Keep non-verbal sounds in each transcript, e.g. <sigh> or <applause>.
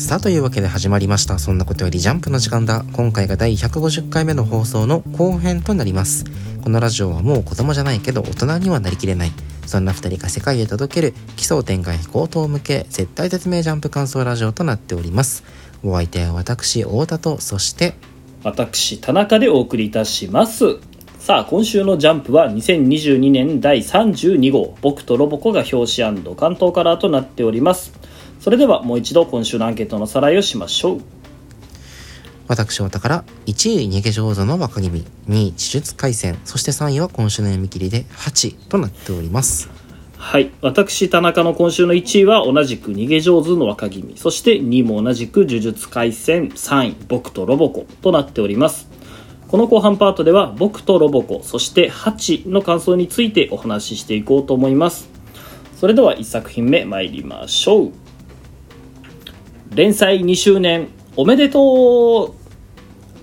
さあというわけで始まりました。そんなことよりジャンプの時間だ。今回が第150回目の放送の後編となります。このラジオはもう子供じゃないけど大人にはなりきれない。そんな2人が世界へ届ける奇想天外飛行等向け絶対絶命ジャンプ感想ラジオとなっております。お相手は私太田とそして私田中でお送りいたします。さあ今週の「ジャンプ」は2022年第32号「僕とロボコ」が表紙関東カラーとなっております。それではもう一度今週のアンケートのさらいをしましょう。私太田から1位逃げ上手の若君。2位地術回戦。そして3位は今週の読み切りで8となっております。はい。私田中の今週の1位は同じく逃げ上手の若君。そして2位も同じく呪術廻戦。3位僕とロボコとなっております。この後半パートでは僕とロボコ。そして8の感想についてお話ししていこうと思います。それでは1作品目参りましょう連載2周年おめでとう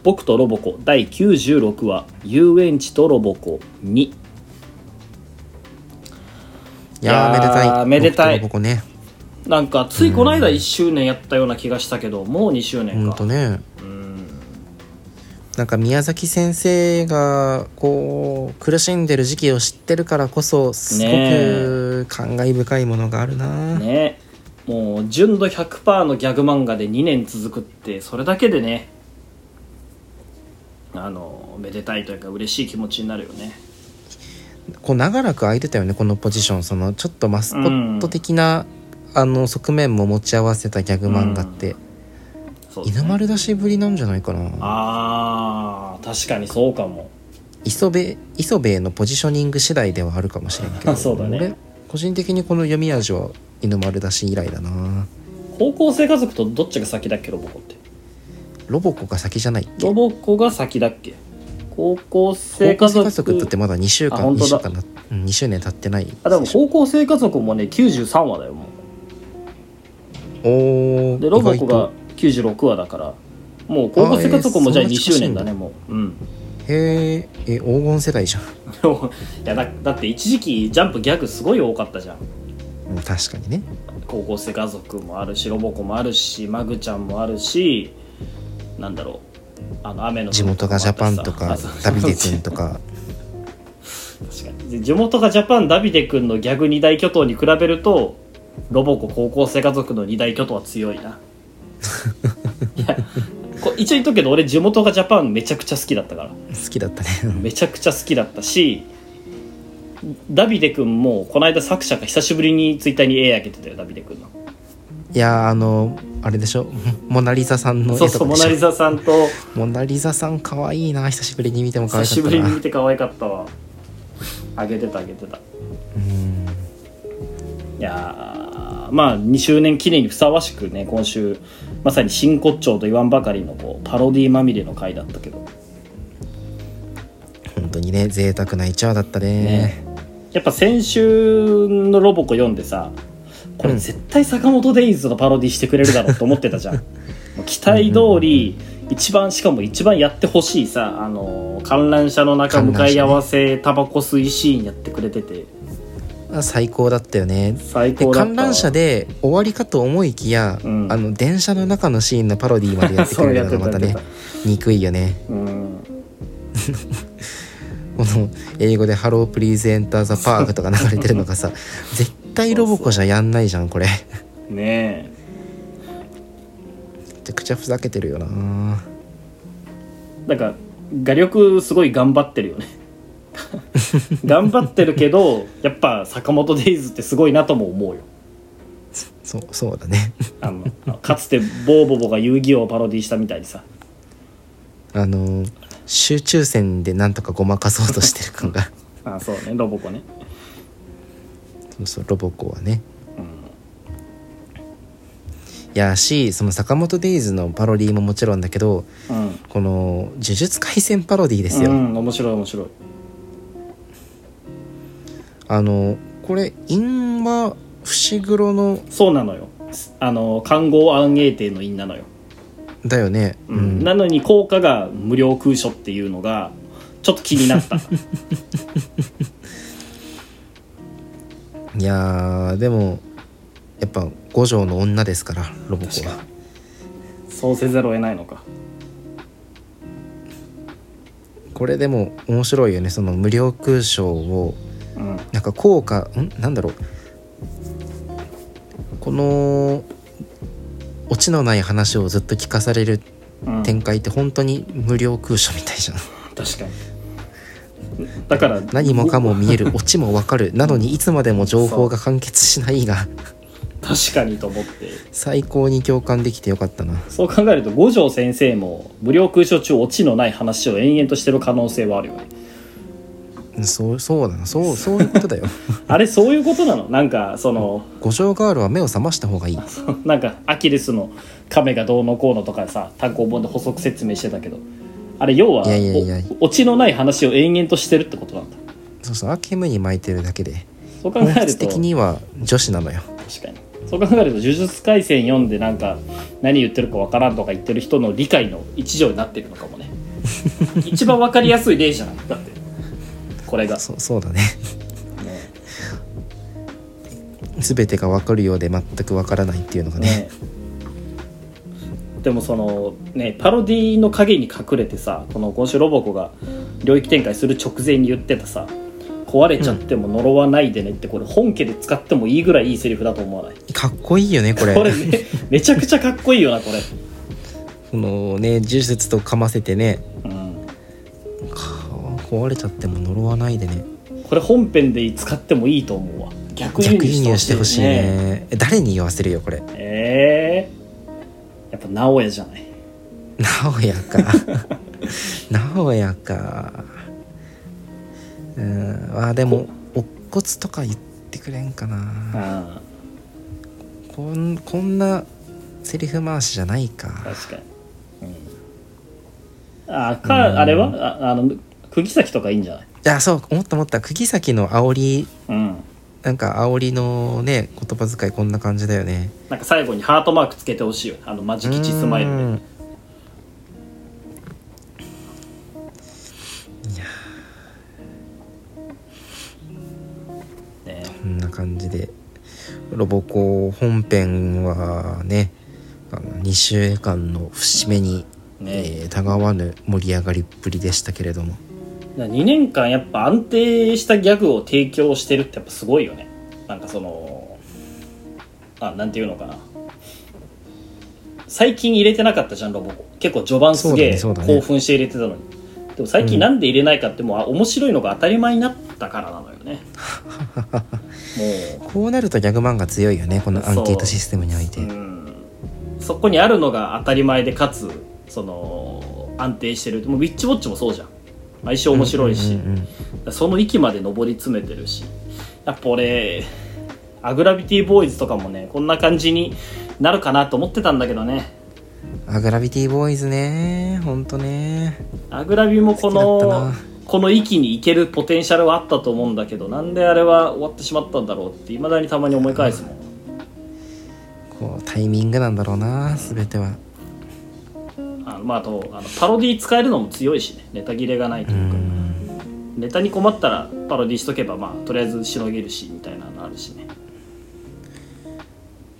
僕とロボコ。第96話遊園地とロボコ。2いやめでたい。めでたい。ロボコね。なんかついこの間1周年やったような気がしたけど、もう2周ほ年か。んとね。うん。なんか宮崎先生がこう苦しんでる時期を知ってるからこそすごく感慨深いものがあるな、ねもう純度100%のギャグ漫画で2年続くってそれだけでねあのめでたいというか嬉しい気持ちになるよね。こう長らく空いてたよねこのポジション。そのちょっとマスコット的な、あの側面も持ち合わせたギャグ漫画って、そうですね。犬丸出しぶりなんじゃないかな。あー確かにそうかも。磯部磯部へのポジショニング次第ではあるかもしれんけど。<laughs> そうだね。俺個人的にこの読み味は犬丸出し以来だな。高校生家族とどっちが先だっけ？ロボコって。ロボコが先じゃないっけ？ロボコが先だっけ？高校生高校生家族家族だってまだ2週間2あ本当だ。週間な、うん、2周年経ってないあでも高校生家族もね93話だよもおーうでロボコが意外96話だから。もう高校生家族もじゃあ2あえーそんな近しいんだ。周年だねもう。うん。とへーえ黄金世代じゃん、<laughs> いやだだって一時期ジャンプギャグすごい多かったじゃんうん、確かにね。高校生家族もあるしロボコもあるしマグちゃんもあるしなんだろうあの雨の地元がジャパンとかダビデ君とか。<laughs> 確かに。で地元がジャパンダビデ君のギャグ二大巨頭に比べるとロボコ高校生家族の二大巨頭は強いな。<laughs> いやこ一応言っとくけど俺地元がジャパンめちゃくちゃ好きだったから。好きだったね。めちゃくちゃ好きだったしダビデ君もこの間作者が久しぶりにツイッターに絵あげてたよダビデ君の。いやーあのあれでしょ？<laughs> モナ・リザさんの絵そうそうモナ・リザさんと。モナ・リザさんかわいいな久しぶりに見ても可愛久かったな。しぶりに見て可愛かったわ。あげてたあげてた。うんいやーまあ2周年記念にふさわしくね今週まさに真骨頂と言わんばかりのこうパロディまみれの回だったけど。本当にね贅沢な一話だったね。ねやっぱ先週のロボコ読んでさこれ絶対坂本デイズのパロディしてくれるだろうと思ってたじゃん。<laughs> 期待通り一番しかも一番やってほしいさあの観覧車の中向かい合わせタバコ吸いシーンやってくれてて。あ最高だったよね。最で高だったわ。観覧車で終わりかと思いきや、うん。あの電車の中のシーンのパロディまでやってくれるのがまたね <laughs> 憎いよね。うん <laughs> この英語で「ハロープリーズエンターザパーク」とか流れてるのがさ <laughs> 絶対ロボコじゃやんないじゃんこれ。めねちゃくちゃふざけてるよな。えなんか画力すごい頑張ってるよね。<laughs> 頑張ってるけどやっぱ坂本デイズってすごいなとも思うよ。そうそうだね。あのかつてボーボボが遊戯王をパロディしたみたいにさ。あの集中線でなんとかごまかそうとしてる感が。<laughs> あそうね。ロボコね。そうそうロボコはね、いやしその坂本デイズのパロディももちろんだけどうん。この「呪術廻戦」パロディですよ、うん面白い面白い。あのこれ因は伏黒のそうなのよ。あの看護暗影帝の因なのよ、だよね。ううん。ん、なのに効果が無料空所っていうのがちょっと気になった。<laughs> いやーでもやっぱ五条の女ですからロボコは。そうせざるを得ないのか。これでも面白いよねその無料空賞をうん。なんか効果ん？なんだろう。このオチのない話をずっと聞かされるうん。展開って本当に無料空所みたいじゃん。確かに。だから何もかも見えるオチもわかる。なのにいつまでも情報が完結しないが。確かにと思って。最高に共感できてよかったな。そう考えると五条先生も無料空所中オチのない話を延々としてる可能性はあるよねそうそうだな。そうそういうことだよ。<laughs> あれそういうことなの？なんかその五条ガールは目を覚ました方がいい。なんかアキレスの亀がどうのこうのとかさ単行本で補足説明してたけど。あれ要はいやいやいやおオチのない話を延々としてるってことなんだ。そうそうアケムに巻いてるだけで。そう考えると的には女子なのよ。確かに。そう考えると「呪術廻戦」読んでなんか何言ってるかわからんとか言ってる人の理解の一助になってるのかもね。<laughs> 一番わかりやすい例じゃない？だってこれが、そうそうだね。ね。全てが分かるようで全く分からないっていうのがね。ね。でもそのねパロディの影に隠れてさこの今週ロボコが領域展開する直前に言ってたさ壊れちゃっても呪わないでねってこれ本家で使ってもいいぐらいいいセリフだと思わない？かっこいいよねこれ。これめめちゃくちゃかっこいいよなこれ。<laughs> このね呪術とかませてね。うん。か壊れちゃっても呪わないでね。これ本編で使ってもいいと思うわ。逆輸入入してほしいね。誰に言わせるよこれ？ええやっぱ直哉じゃない。直哉か。<laughs> 直哉か。うん。あでも乙骨とか言ってくれんかな。あ。こんこんなセリフ回しじゃないか。確かに、うん、あかあれは？ああの釘崎とかいいんじゃない？いやそう思った思った釘崎の煽りうん。なんか煽りのね言葉遣いこんな感じだよね。なんか最後にハートマークつけてほしいよね。あのマジ吉スマイルで。うん。ね。こんな感じで。ロボコ本編はねあの2週間の節目に、ね。えーたがわぬ盛り上がりっぷりでしたけれども2年間やっぱ安定したギャグを提供してるってやっぱすごいよね。なんかそのあなんていうのかな。最近入れてなかったじゃんロボコ結構序盤すげえ興奮して入れてたのに、でも最近なんで入れないかってもうあ面白いのが当たり前になったからなのよね。<laughs> もこうなるとギャグ漫画強いよねこのアンケートシステムにおいて。う、うん、そこにあるのが当たり前でかつその安定してる。もうウィッチウォッチもそうじゃん毎週面白いし、その域まで上り詰めてるし。やっぱ俺アグラビティボーイズとかもねこんな感じになるかなと思ってたんだけどね。アグラビティボーイズねほんとね。アグラビもこのな。この域に行けるポテンシャルはあったと思うんだけどなんであれは終わってしまったんだろうっていまだにたまに思い返すもん。こうタイミングなんだろうな全てはあのまああとあのパロディ使えるのも強いしね。ネタ切れがないとういうか。ん。ネタに困ったらパロディしとけばまあとりあえずしのげるしみたいなのあるしね。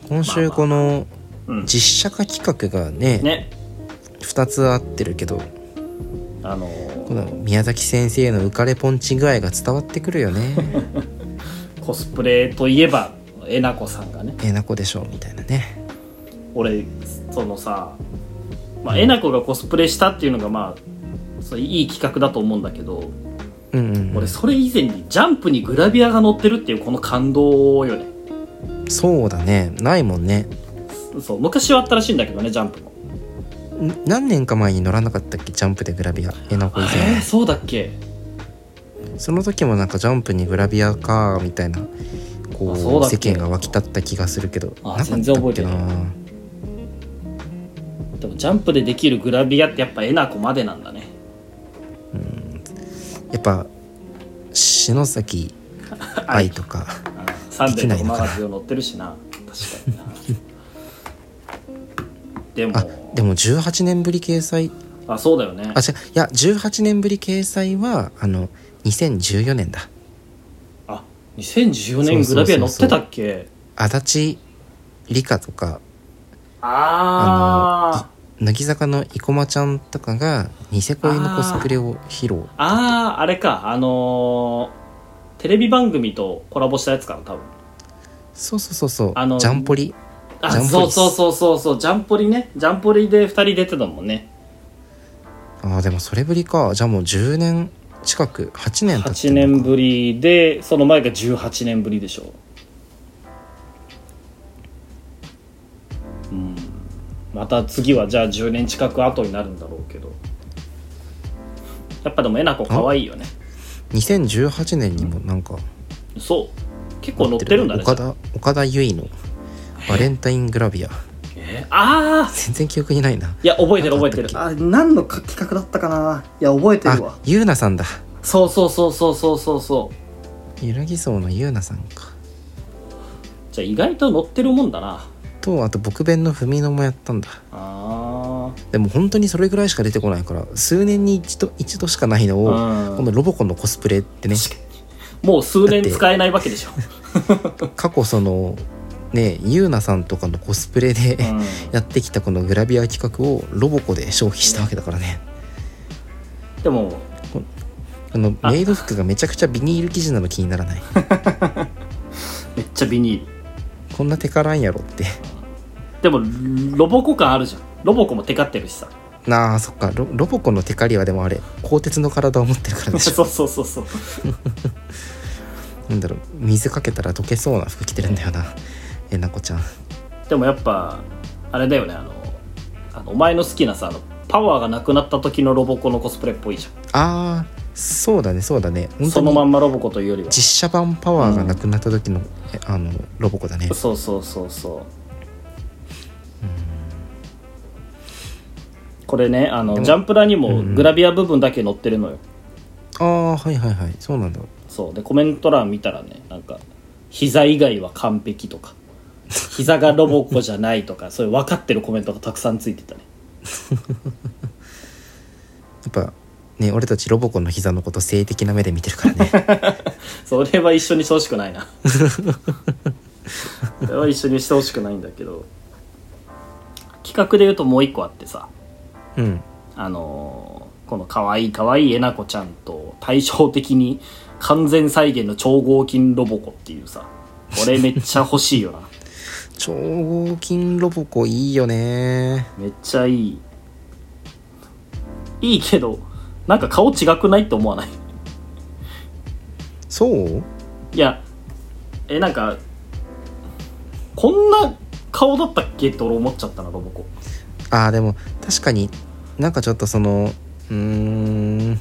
今週このうん。実写化企画がねね。2つ合ってるけど。あのこの宮崎先生の浮かれポンチ具合が伝わってくるよね。<laughs> コスプレといえばえなこさんがね。えなこでしょみたいなね。俺そのさ、まあ、えなこがコスプレしたっていうのがまあそういい企画だと思うんだけど、うんうんうん。俺それ以前にジャンプにグラビアが乗ってるっていうこの感動よね。そうだね。ないもんね。そう昔はあったらしいんだけどねジャンプも。ん？何年か前に乗らなかったっけ？ジャンプでグラビア。えなこ以え前ー、そうだっけ？その時もなんかジャンプにグラビアかみたいなこう世間が沸き立った気がするけど。あなかった全然覚えてっけな？いジャンプでできるグラビアってやっぱえなこまでなんだね。やっぱ篠崎 <laughs> 愛とかサンデーとかマできないのかな？ガジンを乗ってるしな。確かにな。でも。あでも18年ぶり掲載？あそうだよね。あ違う。いや18年ぶり掲載はあの2014年だ。あ2014年グラビア乗ってたっけ？足立梨花とか。ああ乃木坂の生駒ちゃんとかがニセ恋のコスプレを披露。あああれか。あのーテレビ番組とコラボしたやつかな多分。そうそうそうそう。あのジャンポリ？あジャンポリ？そうそうそうそうそう。ジャンポリね。ジャンポリで2人出てたもんね。あーでもそれぶりか。じゃあもう10年近く8年経って8んのか。年ぶりでその前が18年ぶりでしょうんまた次はじゃあ10年近く後になるんだろうけど。やっぱでもえなこ可愛いよね。2018年にもなんか。そう。結構乗ってるんだね。岡田岡田結衣のバレンタイングラビア。え？ああ全然記憶にないな。いや覚えてる覚えてる。あ何の企画だったかな？いや覚えてるわ。あゆうなさんだ。そうそうそうそうそうそうそう。揺らぎ荘のゆうなさんか。じゃあ意外と乗ってるもんだなとあと僕弁の文野もやったんだ。あでも本当にそれぐらいしか出てこないから数年に一度一度しかないのを、うん。このロボコンのコスプレってね。もう数年使えないわけでしょ、<laughs> 過去そのねゆうなさんとかのコスプレで、うん。やってきたこのグラビア企画をロボコで消費したわけだからね。でもあのあ。メイド服がめちゃくちゃビニール生地なの気にならない？<laughs> めっちゃビニール。こんな手からんやろってでもロボコ感あるじゃん。ロボコもテカってるしさ。なあそっか。ロロボコのテカリはでもあれ鋼鉄の体を持ってるからでしょ。<laughs> そうそうそうそう。<laughs> なんだろう。水かけたら溶けそうな服着てるんだよな。えなこちゃん。でもやっぱあれだよね。あのあのお前の好きなさあのパワーがなくなった時のロボコのコスプレっぽいじゃあーそうだねそうだね。んそのまんまロボコというよりは。実写版パワーがなくなった時の,、えあのロボコだね。そうそうそうそうこれねあのジャンプラにもグラビア部分だけ載ってるのよ、ああはいはいはい。そうなんだ。そう。でコメント欄見たらねなんか膝以外は完璧とか。膝がロボコじゃないとか <laughs> そういう分かってるコメントがたくさんついてたね。<laughs> やっぱね俺たちロボコの膝のこと性的な目で見てるからね。<laughs> それは一緒にしてほしくないな。それは一緒にしてほしくないんだけど。企画で言うともう一個あってさうん。あのーこの可愛い可愛いえなこちゃんと対照的に完全再現の超合金ロボコっていうさこれめっちゃ欲しいよな。<laughs> 超合金ロボコいいよね。めっちゃいい。いいけどなんか顔違くないって思わない？そう？いやえなんかこんな顔だったっけ？って俺思っちゃったなロボコ。あーでも確かになんかちょっとそのうーん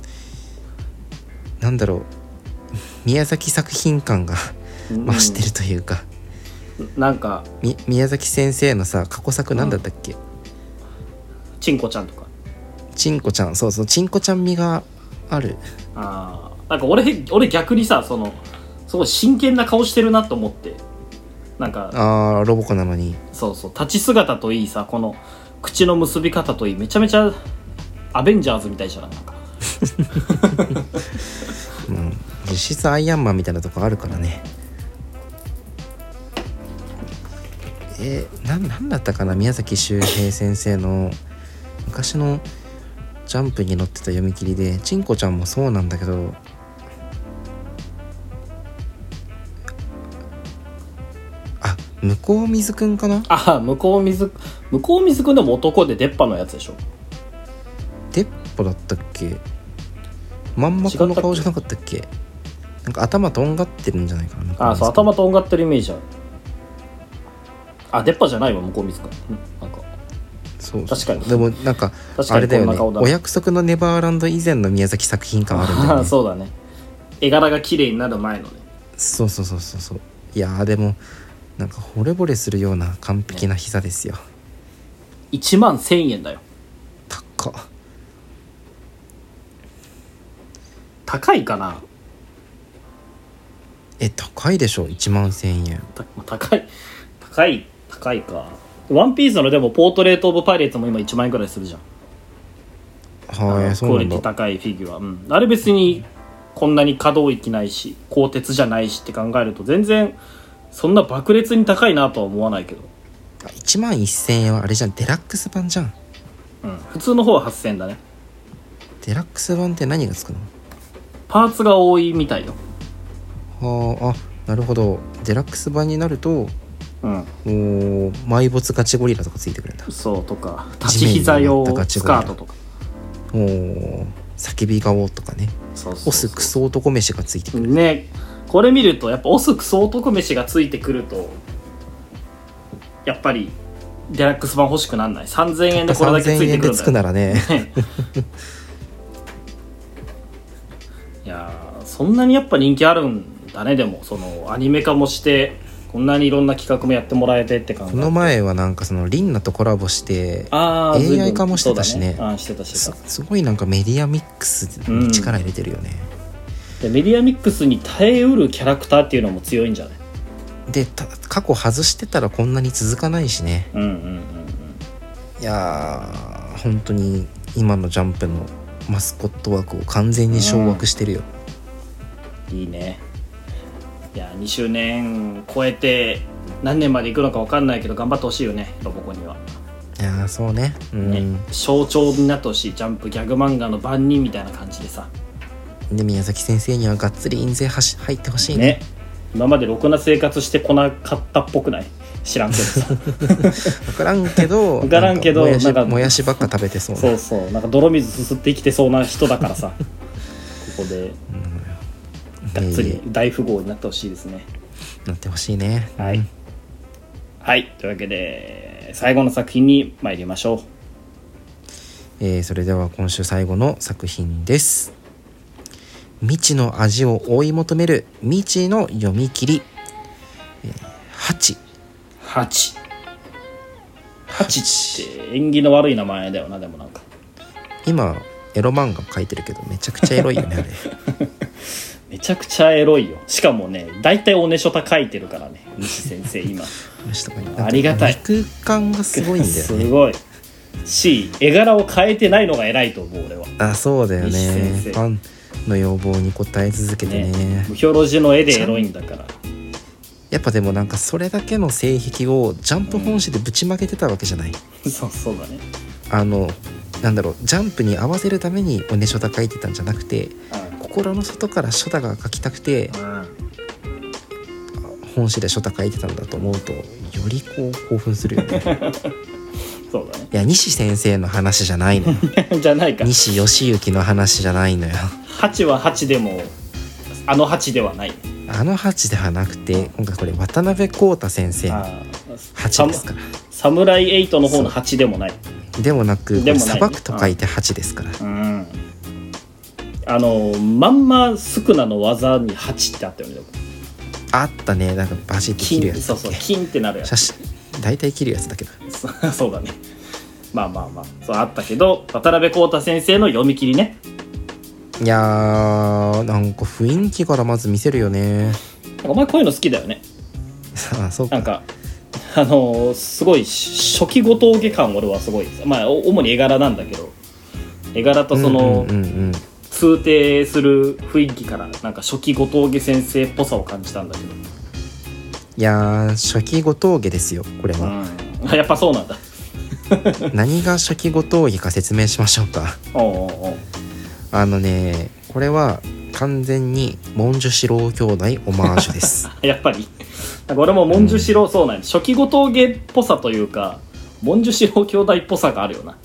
なんだろう。宮崎作品感がうん。増してるというか、なんかみ宮崎先生のさ過去作なんだったっけ、ちんこちゃんとか。ちんこちゃん。そうそうちんこちゃん味がある。あー。なんか俺俺逆にさそのすごい真剣な顔してるなと思って。なんかあーロボコなのに。そうそう立ち姿といいさこの口の結び方といいめちゃめちゃアベンジャーズみたいじゃない？なんか。<laughs> うん。実質アイアンマンみたいなとこあるからね。えー、ななんだったかな？宮崎周平先生の昔のジャンプに載ってた読み切りでちんこちゃんもそうなんだけど向こう水くんかな？あ向こう水向こう水くんでも男で出っ歯のやつでしょ。デッポだったっけ？まんまこの顔じゃなかったっけ？なんか頭とんがってるんじゃないかなあそう頭とんがってるイメージある。あ出っ歯じゃないわ向こう水くん。うんなんか。そう確かに。でもなんかあれだよね。お約束のネバーランド以前の宮崎作品感あるんだよあね。<laughs> そうだね。絵柄が綺麗になる前のね。そうそうそうそうそう。いやーでもなんか惚れ惚れするような完璧な膝ですよ。1万1000円だよ。高っ。高いかな？え高いでしょ？1万1000円。高い高い高いか。ワンピースのでもポートレート・オブ・パイレーツも今1万円くらいするじゃん。はいクオリティ高いフィギュア、うん、あれ別にこんなに可動域ないし鋼鉄じゃないしって考えると全然そんな爆裂に高いなとは思わないけど。1万1000円はあれじゃんデラックス版じゃん。うん、普通の方は8000円だね。デラックス版って何がつくの？パーツが多いみたいよ。はああなるほど。デラックス版になるとうん。もう埋没ガチゴリラとかついてくるんだ。そうとか。立ち膝用スカートとか。おお叫び顔とかね。そうそうそうオスクソ男飯がついてくる。ねこれ見るとやっぱオスクソ男飯がついてくるとやっぱりデラックス版欲しくなんない。3000円でこれだけつい3000円でつくてくるんだよ。ならね。<laughs> いやーそんなにやっぱ人気あるんだねでも。そのアニメ化もしてこんなにいろんな企画もやってもらえてって感じこの前はなんかそのリンナとコラボしてあー AI 化もしてたしね。そうだあーしてたしてすたすごいなんかメディアミックスに力入れてるよね、でメディアミックスに耐えうるキャラクターっていうのも強いんじゃない？でた過去外してたらこんなに続かないしね。うんうんうん。いやー本当に今のジャンプのマスコット枠を完全に掌握してるよ、うん。いいね。いや2周年超えて何年までいくのか分かんないけど頑張ってほしいよねロボコには、いやーそうね。うん。ね。象徴になってほしい。ジャンプギャグ漫画の番人みたいな感じでさで宮崎先生にはがっつり印税はし入ってほしいね。ね。今までろくな生活してこなかったっぽくない？知らんけどさ。<laughs> 分からんけど <laughs> 分からんけどもやしなんかもやしばっか食べてそうな。そうそう。なんか泥水すすって生きてそうな人だからさ。<laughs> ここでがっつり大富豪になってほしいですね。なってほしいね。はい、はい。というわけで最後の作品に参りましょう。えーそれでは今週最後の作品です未知の味を追い求める未知の読み切り、えー、8 8 8って縁起の悪い名前だよなでもなんか。今エロ漫画描いてるけどめちゃくちゃエロいよねあれ。<laughs> めちゃくちゃエロいよ。しかもね大体おねしょた書いてるからね西先生今。ありがたい。肉感がすごいんだよね。すごい。し絵柄を変えてないのが偉いと思う俺は。あそうだよね。西先生。ファンの要望に応え続けてね。ね。無表露字の絵でエロいんだから。やっぱでもなんかそれだけの性癖をジャンプ本誌でぶちまけてたわけじゃない。そうそうだね。あのなんだろうジャンプに合わせるためにおねしょた書いてたんじゃなくて心の外からショタが書きたくてうん。本誌でショタ書いてたんだと思うとよりこう興奮するよね <laughs> そうだね。いや西先生の話じゃないのよ。<laughs> じゃないか。西義行の話じゃないのよ。8は8でもあの8ではない。あの8ではなくて今回これ渡辺康太先生のあ8ですか。らサムライ8の方の8でもない。でもなくでもない。裁くと書いて8ですから。うん。あのまんまスクナの技に8ってあったよねあったね。なんかバシッて切るやつそうそうキンってなるやつ。写真大体切るやつだけど。<laughs> そうだね。まあまあまあそうあったけど渡辺康太先生の読み切りね。いやーなんか雰囲気からまず見せるよね。お前こういうの好きだよね。あそうか。なんかあのーすごい初期ご峠感俺はすごい。まあお主に絵柄なんだけど。絵柄とその、うんうんうんうん。通底する雰囲気からなんか初期後峠先生っぽさを感じたんだけど、いやー初期後峠ですよこれは、うん、あ <laughs> やっぱそうなんだ。<laughs> 何が初期後峠か説明しましょうか。あのねこれは完全に文殊四郎兄弟オマージュです。<laughs> やっぱり。なんか俺も文殊四郎、そうなん初期後峠っぽさというか文殊四郎兄弟っぽさがあるよな。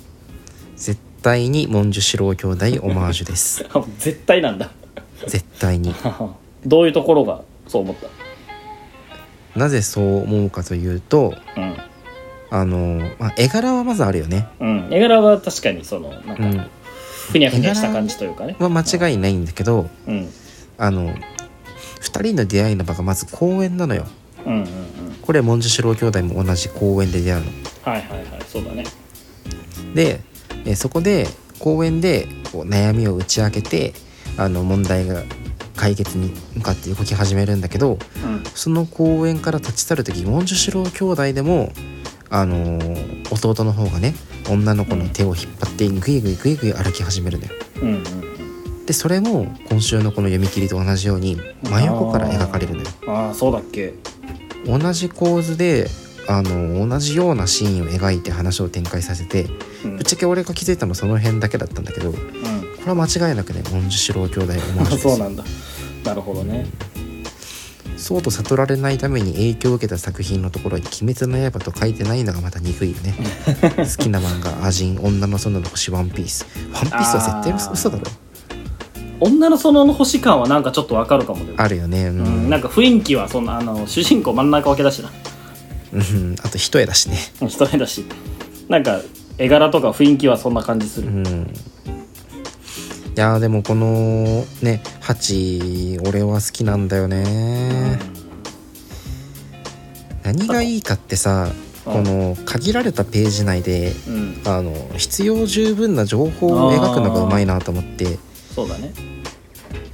絶対に文殊四郎兄弟オマージュです。絶対なんだ。絶対に。どういうところがそう思っなぜそう思うかというとたうんあの、まあ、絵柄はまずあるよね。うん、絵柄は確かにそのなんかうん。ふにゃふにゃした感じというかね、は間違いないんだけどうん、あの2人の出会いの場がまず公園なのよ。うんうんうん。これ文殊四郎兄弟も同じ公園で出会うの。はいはいはいそうだね。でえそこで公園でこう悩みを打ち明けてあの問題が解決に向かって動き始めるんだけどうん。その公園から立ち去る時文殊四郎兄弟でもあのー弟の方がね女の子の手を引っ張ってグイグイグイグイ歩き始めるのよ。うんうんでそれも今週のこの読み切りと同じように真横から描かれるのよ。ああそうだっけ。同じ構図であの同じようなシーンを描いて話を展開させてうん。ぶっちゃけ俺が気づいたのはその辺だけだったんだけどこれは間違いなくね文殊四郎兄弟オマージュです。<laughs> そうなんだ。なるほどね。そうと悟られないために影響を受けた作品のところに「鬼滅の刃」と書いてないのがまた憎いよね。<laughs> 好きな漫画「アジン女の園の星ワンピース」ワンピースは絶対嘘嘘だろ。女の園の星感はなんかちょっとわかるかもあるよね。ううん、ん、なんか雰囲気はそんなあの主人公真ん中分けだしな。うん、あと一重だしね。一重だし。なんか絵柄とか雰囲気はそんな感じする、うんいやーでもこのねハチ俺は好きなんだよね。何がいいかってさうんこの限られたページ内でうん、あの必要十分な情報を描くのがうまいなと思って。そうだね。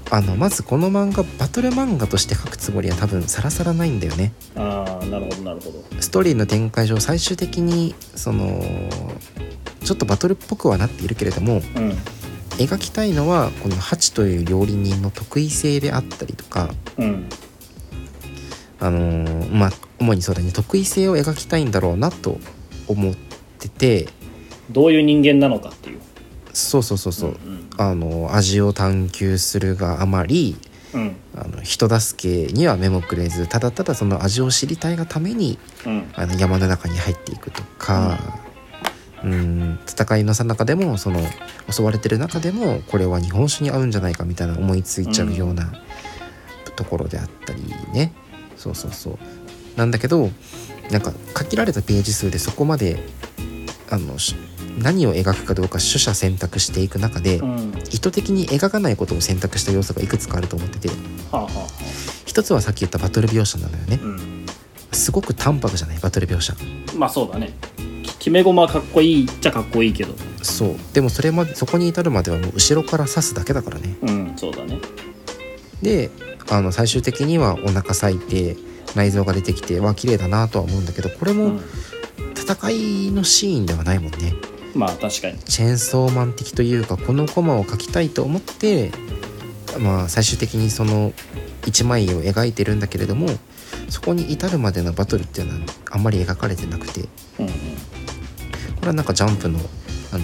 あのまずこの漫画バトル漫画として書くつもりは多分さらさらないんだよね。ああなるほどなるほど。ストーリーの展開上最終的にそのちょっとバトルっぽくはなっているけれどもうん描きたいのはこのハチという料理人の得意性であったりとかうんあのーまあ主にそうだね得意性を描きたいんだろうなと思っててどういう人間なのかっていう。そうそうそうそう、うんあの味を探求するがあまりうん。あの人助けには目もくれずただただその味を知りたいがためにうん。あの山の中に入っていくとか、うん、戦いのさなかでもその襲われてる中でもこれは日本酒に合うんじゃないかみたいな思いついちゃうようなところであったりね、そうそうそう。なんだけどなんか限られたページ数でそこまであのし何を描くかどうか取捨選択していく中で、うん。意図的に描かないことを選択した要素がいくつかあると思ってて。はあはあは一つはさっき言ったバトル描写なのよね。あうん。すごく淡白じゃない？バトル描写。まあそうだね。き決め駒はかっこいいっちゃかっこいいけど。そう。でもそれまでそこに至るまではもう後ろから刺すだけだからね。うんそうだね。であの最終的にはお腹裂いて内臓が出てきてわ綺麗だなとは思うんだけどこれもうん。戦いのシーンではないもんね。まあ確かに。チェーンソーマン的というかこのコマを描きたいと思ってまあ最終的にその一枚絵を描いてるんだけれどもそこに至るまでのバトルっていうのはあんまり描かれてなくて。こうんうんれはなんかジャンプのあの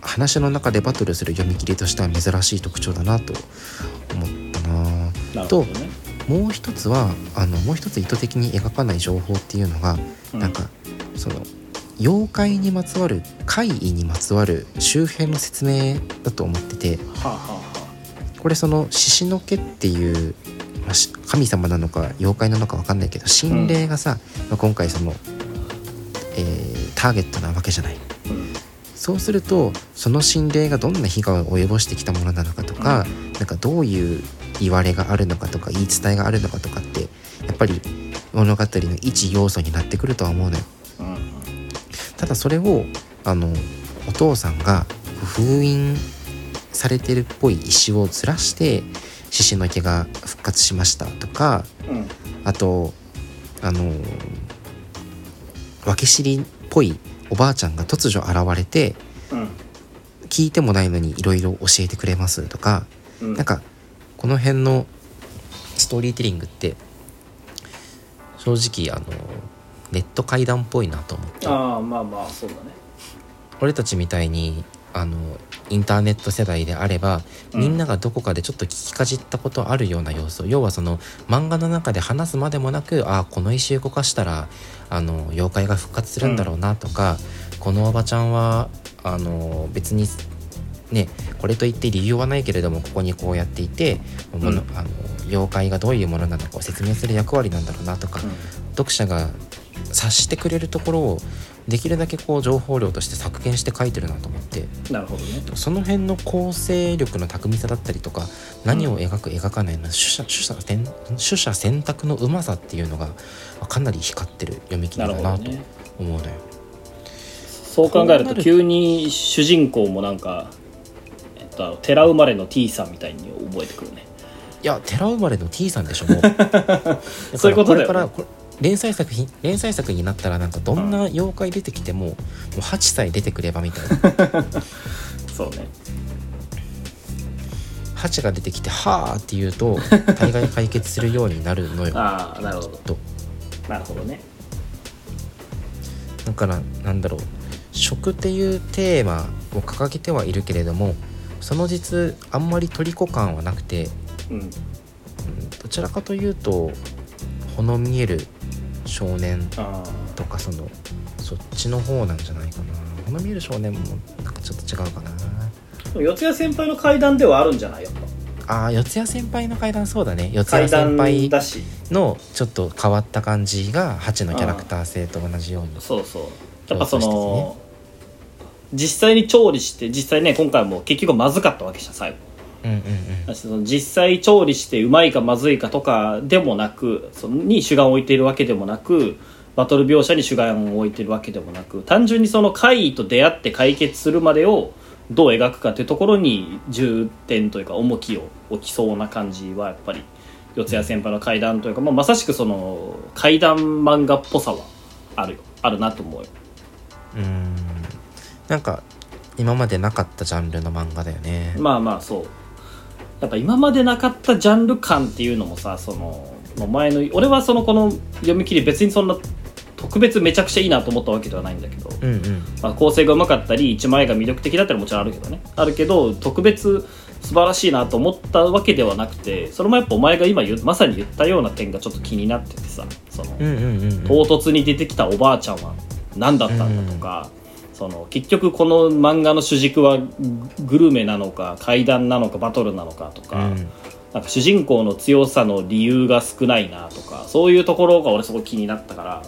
話の中でバトルする読み切りとしては珍しい特徴だなと思ったなね。もう一つはあのもう一つ意図的に描かない情報っていうのが、うん。なんかその妖怪にまつわる怪異にまつわる周辺の説明だと思ってて。はあはあはこれその獅子の家っていう、まあし神様なのか妖怪なのか分かんないけど心霊がさ、まあ今回その、えーターゲットなわけじゃない。そうするとその心霊がどんな被害を及ぼしてきたものなのかとか、なんかどういう言われがあるのかとか言い伝えがあるのかとかってやっぱり物語の一要素になってくるとは思うのよ。うんただそれをあのお父さんが封印されてるっぽい石をずらして獅子の毛が復活しましたとかうんあとあの分け知りっぽいおばあちゃんが突如現れてうん。聞いてもないのにいろいろ教えてくれますとかうん。なんかこの辺のストーリーテリングって正直あのネット怪談っぽいなと思って。ああまあまあそうだね。俺たちみたいにあのインターネット世代であればうん。みんながどこかでちょっと聞きかじったことあるような要素、要はその漫画の中で話すまでもなくああこの石動かしたらあの妖怪が復活するんだろうなとか、このおばちゃんはあの別にねこれといって理由はないけれどもここにこうやっていて、うん。あの妖怪がどういうものなのかを説明する役割なんだろうなとか、読者が察してくれるところをできるだけこう情報量として削減して書いてるなと思って。うんなるほどね。その辺の構成力の巧みさだったりとか何を描く描かないの取捨取捨選取捨選択のうまさっていうのがかなり光ってる読み切りなだなと思うのよ。そう考えるとと急に主人公もなんか、えっと、寺生まれの T さんみたいに覚えてくるね。いや寺生まれの T さんでしょもう。<laughs> そういうことだよね。これからこれ連載作品連載作になったらなんかどんな妖怪出てきても,、もう8歳出てくればみたいな。<laughs> そうね。ハチが出てきて「はあ」って言うと大概解決するようになるのよ。<laughs> ああなるほど。と。なるほどね。だからなんだろう。食っていうテーマを掲げてはいるけれどもその実あんまり虜感はなくて、うん。うんどちらかというとほの見える少年あとかそのそっちの方なんじゃないかな。ほの見える少年もなんかちょっと違うかな。あ四谷先輩の階段ではあるんじゃない？やっぱ。あー四谷先輩の階段そうだね。四階谷先段輩だし。のちょっと変わった感じがハチのキャラクター性と同じようにそうそう。やっぱその実際に調理して実際ね今回も結局まずかったわけじゃん最後だしその実際調理してうまいかまずいかとかでもなくそのに主眼を置いているわけでもなくバトル描写に主眼を置いているわけでもなく単純にその怪異と出会って解決するまでをどう描くかというところに重点というか重きを置きそうな感じはやっぱり四谷先輩の怪談というか、まあ、まさしくその怪談漫画っぽさはあるよ。あるなと思うよ。うん。なんか今までなかったジャンルの漫画だよね。まあまあそうやっぱ今までなかったジャンル感っていうのもさその前の俺はそのこの読み切り別にそんな特別めちゃくちゃいいなと思ったわけではないんだけど、うんうん。まあ、構成がうまかったり一枚が魅力的だったらもちろんあるけどねあるけど特別素晴らしいなと思ったわけではなくてそれもやっぱお前が今まさに言ったような点がちょっと気になっててさその、うんうんうんうん。唐突に出てきたおばあちゃんは何だったんだとか、その結局この漫画の主軸はググルメなのか怪談なのかバトルなのかとか,、うんなんか主人公の強さの理由が少ないなとかそういうところが俺すごい気になったから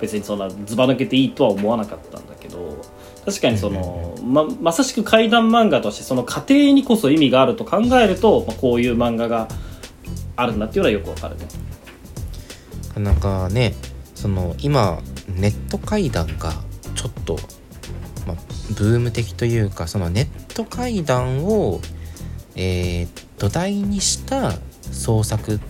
別にそんなずば抜けていいとは思わなかったんだけど確かにその、ままさしく怪談漫画としてその過程にこそ意味があると考えると、まあ、こういう漫画があるんだっていうのはよくわかるね。なんかねその今ネット会談がちょっと、まあ、ブーム的というかそのネット会談を、えー土台にした創作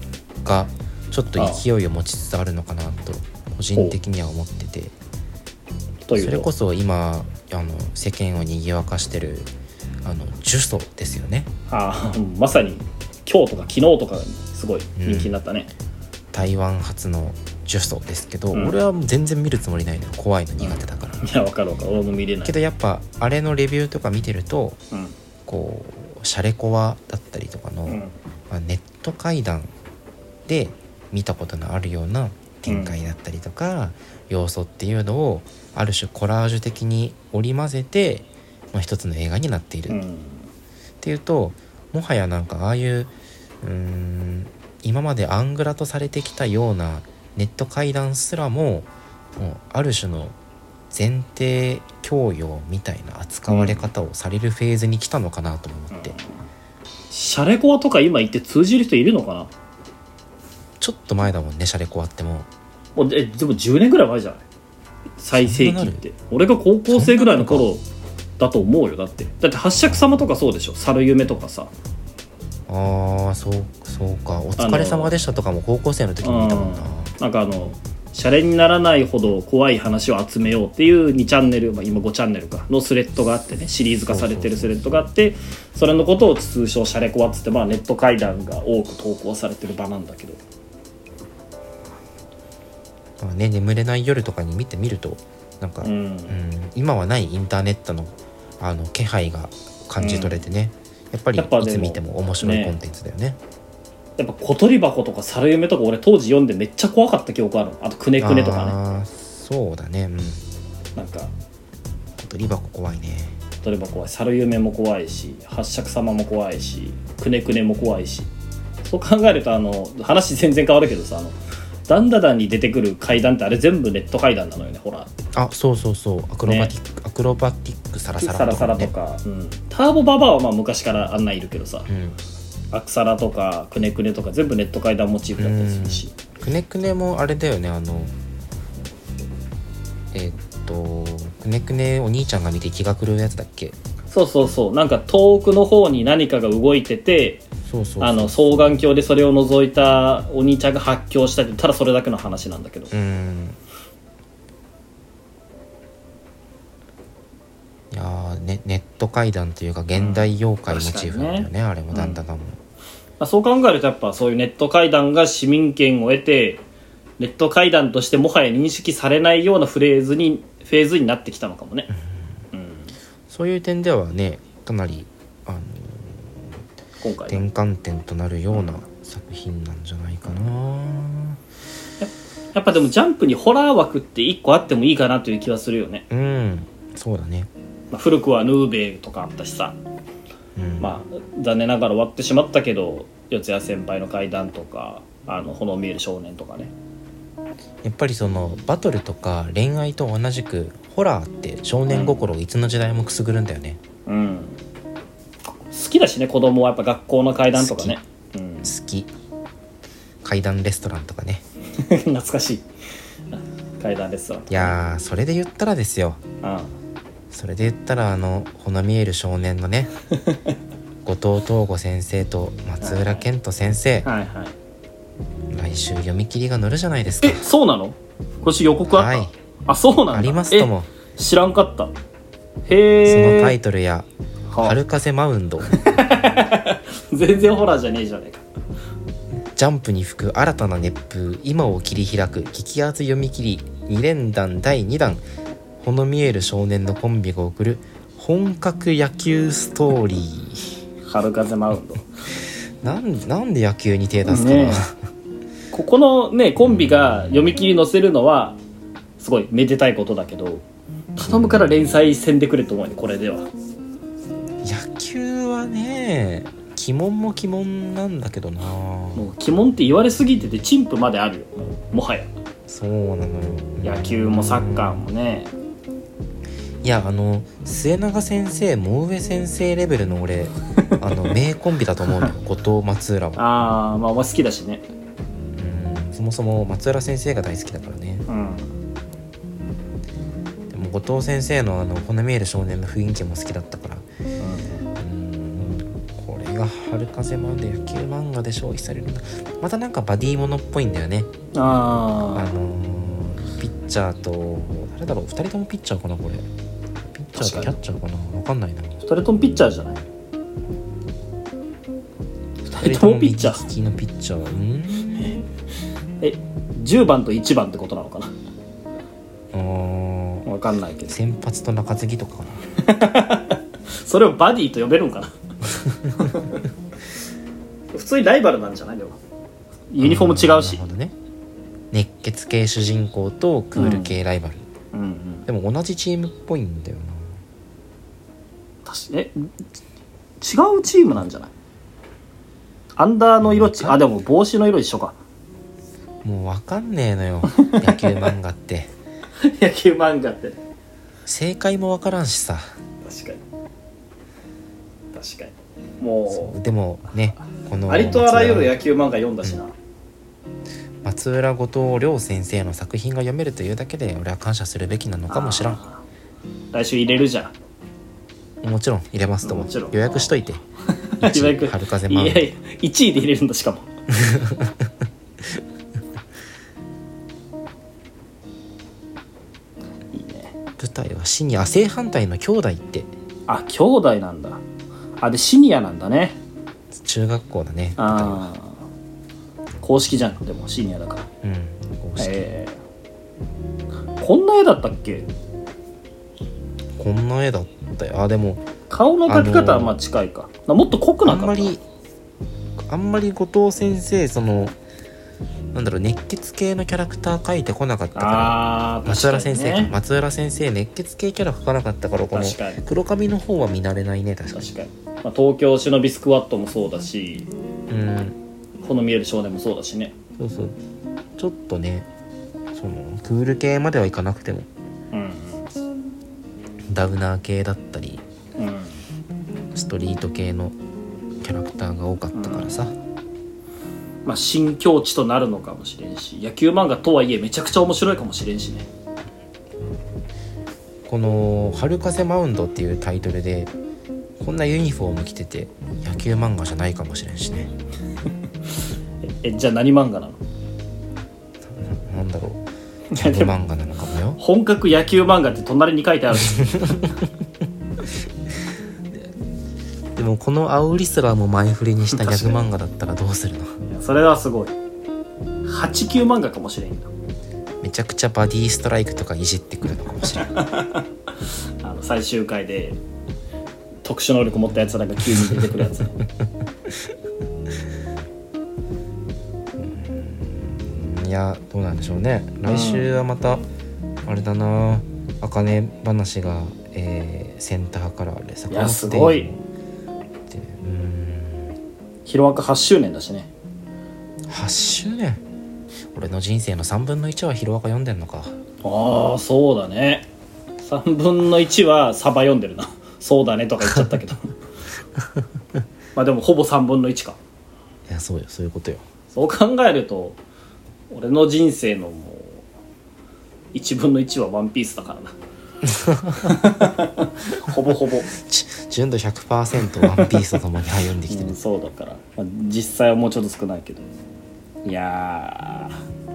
がちょっと勢いを持ちつつあるのかなと個人的には思ってて。それこそ今あの世間を賑わかしてるあの呪詛ですよね。ああまさに今日とか昨日とかすごい人気になったね、台湾発の呪詛ですけど、うん。俺は全然見るつもりないのよ。怖いの苦手だから。<laughs> いやわかるわかる。俺も見れない。けどやっぱあれのレビューとか見てるとうん。こうシャレコワだったりとかの、うん。まあ、ネット会談で見たことのあるような展開だったりとか、要素っていうのをある種コラージュ的に織り交ぜて、まあ、一つの映画になっている、っうん。ていうともはやなんかああいううーん今までアングラとされてきたようなネット会談すらももうある種の前提教養みたいな扱われ方をされるフェーズに来たのかなと思って、シャレコアとか今言って通じる人いるのかな？ちょっと前だもんねシャレコアってもう。もうえでも10年ぐらい前じゃない？最盛期って。俺が高校生ぐらいの頃だと思うよだって。だって八尺様とかそうでしょ？猿夢とかさあーそうそうか。お疲れ様でしたとかも高校生の時に見たもんな。なんかあのシャレにならないほど怖い話を集めようっていう2チャンネル、まあ、今5チャンネルか。のスレッドがあってね。シリーズ化されてるスレッドがあってそれのことを通称シャレコアっつって、まあ、ネット会談が多く投稿されてる場なんだけど。まあね眠れない夜とかに見てみるとなんか、ううんん今はないインターネットのあの気配が感じ取れてね、やっぱりいつ見ても面白いコンテンツだよね。やっぱ小鳥箱とか猿夢とか俺当時読んでめっちゃ怖かった記憶ある。あとくねくねとかね。そうだね。うん。なんか。小鳥箱怖いね。小鳥箱怖い猿夢も怖いし八尺様も怖いしくねくねも怖いし。そう考えるとあの話全然変わるけどさあのダンダダンに出てくる階段ってあれ全部ネット階段なのよねホラーって。あそうそうそう。アクロバティック、アクロバティックサラサラサラサラねとか、うん、ターボババアはまあ昔からあんなんいるけどさ。うん。アクサラとかくねくねとか全部ネット階段モチーフだったりするし。くねくねもあれだよね。あのえーっとくねくねお兄ちゃんが見て気が狂うやつだっけ？そうそうそう。なんか遠くの方に何かが動いててそうそうあの双眼鏡でそれを覗いたお兄ちゃんが発狂したってただそれだけの話なんだけど。うん。いやーねネット怪談というか現代妖怪モチーフなんだよね,、あれもだんだんだん。も、まあ、そう考えるとやっぱそういうネット会談が市民権を得てネット階段としてもはや認識されないようなフレーズにフェーズになってきたのかもね、うん、そういう点ではねかなり今回転換点となるような作品なんじゃないかな。やっぱでもジャンプにホラー枠って1個あってもいいかなという気はするよね、うんそうだね。まあ、古くはヌーベイとかあったしさ、うん。まあ残念ながら終わってしまったけど四谷先輩の階段とかあの炎見える少年とかね。やっぱりそのバトルとか恋愛と同じくホラーって少年心をいつの時代もくすぐるんだよね。うん。好きだしね子供はやっぱ学校の階段とかね。うん好き。階段レストランとかね。<laughs> 懐かしい。階段レストランといやーそれで言ったらですよ。かそれで言ったらあのほの見える少年のね <laughs> 後藤東吾先生と松浦健人先生。うんはいはい。来週読み切りが乗るじゃないですか。えそうなの？今週予告あった、はい。あそうなんだ。ありますとも。え知らんかった。そへえのタイトルや「はあ春風マウンド」<laughs> 全然ホラーじゃねえじゃねえか。ジャンプに吹く新たな熱風。今を切り開く。激アツ読み切り。2連弾第2弾。ほの見える少年のコンビが送る。本格野球ストーリー。春風マウンド。なんなんで野球に手出すかな、ねここのねコンビが読み切り載せるのはすごいめでたいことだけど頼むから連載せんでくれと思うねこれでははね鬼門も鬼門なんだけどな。もう鬼門って言われすぎてて陳腐まであるよ。もはや。そうなのよ。野球もサッカーもね。いやあの末永先生も上先生レベルの俺 <laughs> あの名コンビだと思うのよ。後藤松浦は。ああまあ好きだしね。うんそもそも松浦先生が大好きだからね。うん。でも後藤先生のあの「この見える少年」の雰囲気も好きだったから春風マンで野球漫画で消費されるんだ。またなんかバディものっぽいんだよね。ああのーピッチャーと誰だろう2人ともピッチャーかなこれ。ピッチャーとキャッチャーかな分かんないな。あ2人ともピッチャーじゃない？2人ともピッチャー右利きのピッチャー。うん？え10番と1番ってことなのかな？あー。わかんないけど。先発と中継ぎとかかな。<laughs> それをバディと呼べるんかな？<laughs> 普通にライバルなんじゃないでもユニフォーム違うし。なるほどね。熱血系主人公とクール系ライバル、うんうん。でも同じチームっぽいんだよ確かえ違うチームなんじゃない？アンダーの色ちあでも帽子の色一緒か。なもう分かんねえのよ。<laughs> 野球漫画って。野球漫画って。正解も分からんしさ。確かに確かに。もでもねこのうありとあらゆる野球漫画読んだしな、松浦後藤亮先生の作品が読めるというだけで俺は感謝するべきなのかもしらん。来週入れるじゃん。もちろん入れますとも。もちろん。予約しといて。<laughs> 予約春風マウンドいやいや1位で入れるんだしかも。いいね舞台は死にあ正反対の兄弟って。あ兄弟なんだあでシニアなんだね。中学校だねああ公式じゃんでもシニアだから。うん公式。えー、こんな絵だったっけ？こんな絵だったよ。あでも顔の描き方はまあ近いか、もっと濃くなかった？あんまりあんまり後藤先生そのなんだろう熱血系のキャラクター描いてこなかったから。ああ松浦先生か、ね、松浦先生熱血系キャラ描かなかったからこの黒髪の方は見慣れないね確かに。確かに、まあ、東京忍びスクワットもそうだしうん。この見える少年もそうだしね。そうそう。ちょっとねそのクール系まではいかなくても。うん。ダウナー系だったりうん。ストリート系のキャラクターが多かったからさ、まあ新境地となるのかもしれんし野球漫画とはいえめちゃくちゃ面白いかもしれんしね。この「春風マウンド」っていうタイトルでこんなユニフォーム着てて野球漫画じゃないかもしれんしね。<laughs> ええじゃあ何漫画なの？ななんだろう。ギャグ漫画なのかもよ。本格野球漫画って隣に書いてある。し <laughs> でもこのアウリスラーも前振りにしたギャグ漫画だったらどうするの？いやそれはすごい。89漫画かもしれんよ。めちゃくちゃバディストライクとかいじってくるのかもしれない <laughs> あの最終回で特殊能力持ったやつらが急に出てくるやつ。<laughs> いやどうなんでしょうね。来週はまた、あれだな。あかね話が、えーセンターカラーでさいやすごい。ヒロアカ8周年だしね。8周年？俺の人生の3分の1はヒロアカ読んでんのか。ああそうだね。3分の1はサバ読んでるなそうだねとか言っちゃったけど。<laughs> まあでもほぼ3分の1か。いやそうよそういうことよ。そう考えると俺の人生のもう1分の1はワンピースだからな。<laughs> ほぼほぼ、ち純度100%ワンピースとともに歩んできてる。うん、そうだから、まあ、実際はもうちょっと少ないけど。いやー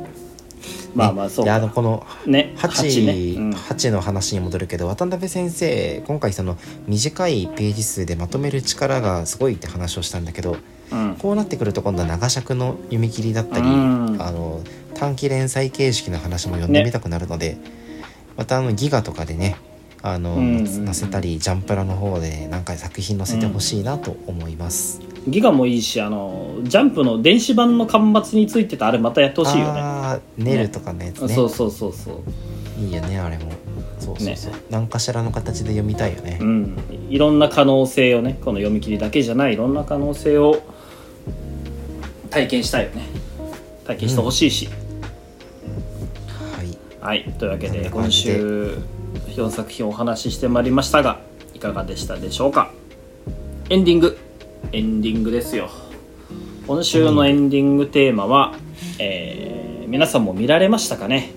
まあまあそういやかでもこのね8 8ね、うん。8の話に戻るけど渡辺先生今回その短いページ数でまとめる力がすごいって話をしたんだけどうん。こうなってくると今度は長尺の読み切りだったり、うん。あの短期連載形式の話も読んでみたくなるので、またあのギガとかでねあの、うん載せたりジャンプラの方で何回作品載せてほしいなと思います。ギガもいいしあのジャンプの電子版の端末についてたあれまたやってほしいよねああネルとかのやつね。そうそうそうそう。いいよねあれも。そうそうそう、何かしらの形で読みたいよね、うん。いろんな可能性をねこの読み切りだけじゃないいろんな可能性を体験したいよね。体験してほしいし、はい。はい。というわけで今週4作品お話ししてまいりましたがいかがでしたでしょうか？エンディング。エンディングですよ。今週のエンディングテーマは、えー皆さんも見られましたかね？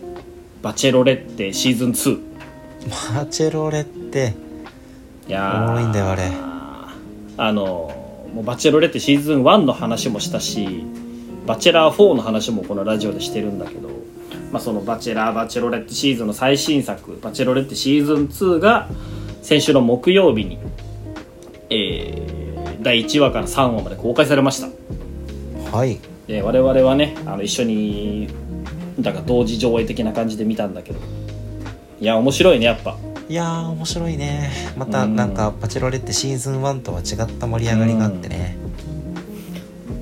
バチェロレッテシーズン2バチェロレっていやー。おもろいんだよあれ。あのもうバチェロレッテシーズン1の話もしたしバチェラー4の話もこのラジオでしてるんだけど、まあ、そのバチェラーバチェロレッテシーズンの最新作バチェロレッテシーズン2が先週の木曜日に、えー第1話から3話まで公開されました。はい。で我々はねあの一緒にだから同時上映的な感じで見たんだけど。いや面白いねやっぱ。いやー面白いね。またうん。なんかバチェロレってシーズン1とは違った盛り上がりがあってね。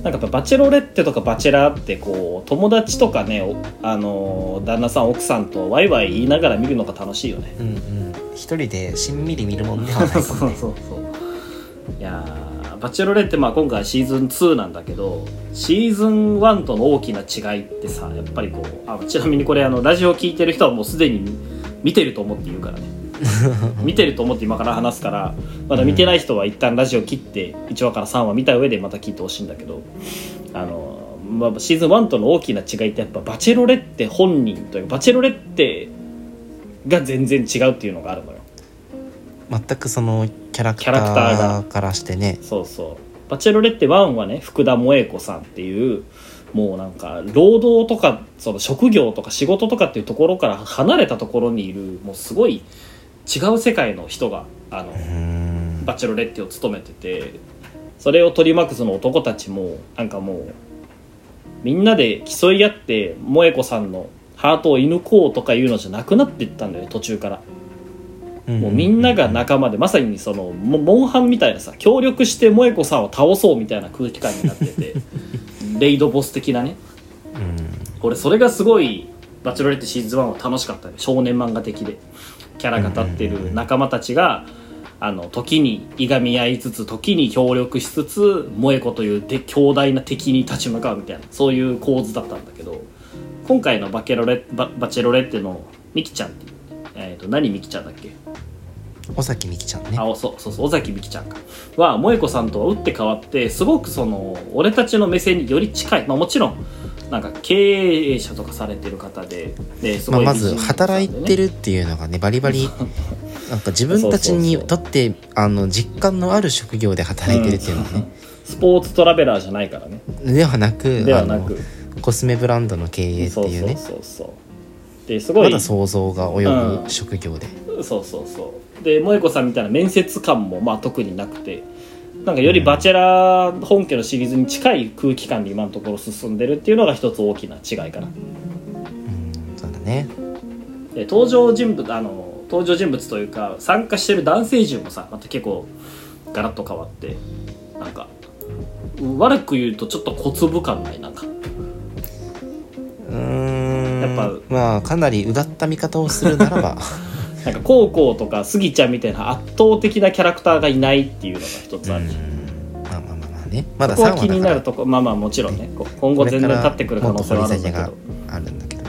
なんかやっぱバチェロレッテとかバチェラーってこう友達とかねおあの旦那さん奥さんとワイワイ言いながら見るのが楽しいよね。うんうん。一人でしんみり見るもんではないか <laughs> そうそうそう。いやーバチェロレッテまあ今回シーズン2なんだけどシーズン1との大きな違いってさやっぱりこうあちなみにこれあのラジオ聞いてる人はもうすでに見てると思って言うからね。<laughs> 見てると思って今から話すからまだ見てない人は一旦ラジオ切って1話から3話見た上でまた聞いてほしいんだけどあの、まあ、シーズン1との大きな違いってやっぱバチェロレッテ本人というかバチェロレッテが全然違うっていうのがあるのよ全くそのキャラクターからしてね。そうそう。バチェロレッテ1はね福田萌子さんっていうもうなんか労働とかその職業とか仕事とかっていうところから離れたところにいるもうすごい違う世界の人があのバチェロレッテを務めててそれを取り巻くその男たちもなんかもうみんなで競い合って萌子さんのハートを射抜こうとかいうのじゃなくなっていったんだよね途中から。もうみんなが仲間でまさにそのモモンハンみたいなさ協力して萌子さんを倒そうみたいな空気感になってて <laughs> レイドボス的なね。うん。俺それがすごいバチェロレッテシーズン1は楽しかったね。少年漫画的で。キャラが立ってる仲間たちがあの時にいがみ合いつつ時に協力しつつ萌子というで強大な敵に立ち向かうみたいなそういう構図だったんだけど今回のバケロレババチェロレッテのミキちゃんっていう、えー、と何ミキちゃんだっけ？尾崎美紀ちゃんね。あそうそうそう尾崎美紀ちゃんか。は萌子さんとは打って変わってすごくその俺たちの目線により近い、まあ、もちろんなんか経営者とかされてる方でですまあ、まず働いてるるっていうのがねバリバリ <laughs> なんか自分たちにとってあの実感のある職業で働いてるっていうのはね、スポーツトラベラーじゃないからね。ではなくではなく。コスメブランドの経営ってそうそういうねそうそう。ですごい。まだ想像が及ぶ職業で、そうそうそうで萌子さんみたいな面接官もまあ特になくてなんかよりバチェラー本家のシリーズに近い空気感で今のところ進んでるっていうのが一つ大きな違いかな。うんそうだね。で登場人物あの登場人物というか参加してる男性陣もさまた結構ガラッと変わってなんか悪く言うとちょっと小粒感ないなんか。うーん。やっぱまあかなりうがった見方をするならば <laughs> なんかコウコウとかスギちゃんみたいな圧倒的なキャラクターがいないっていうのが一つあるじゃん。うん。まあまあまあまあねまだ3そこは話だから。気になるとこまあまあもちろんねこ今後全然立ってくる可能性はあるんだけど。あるんだけどっ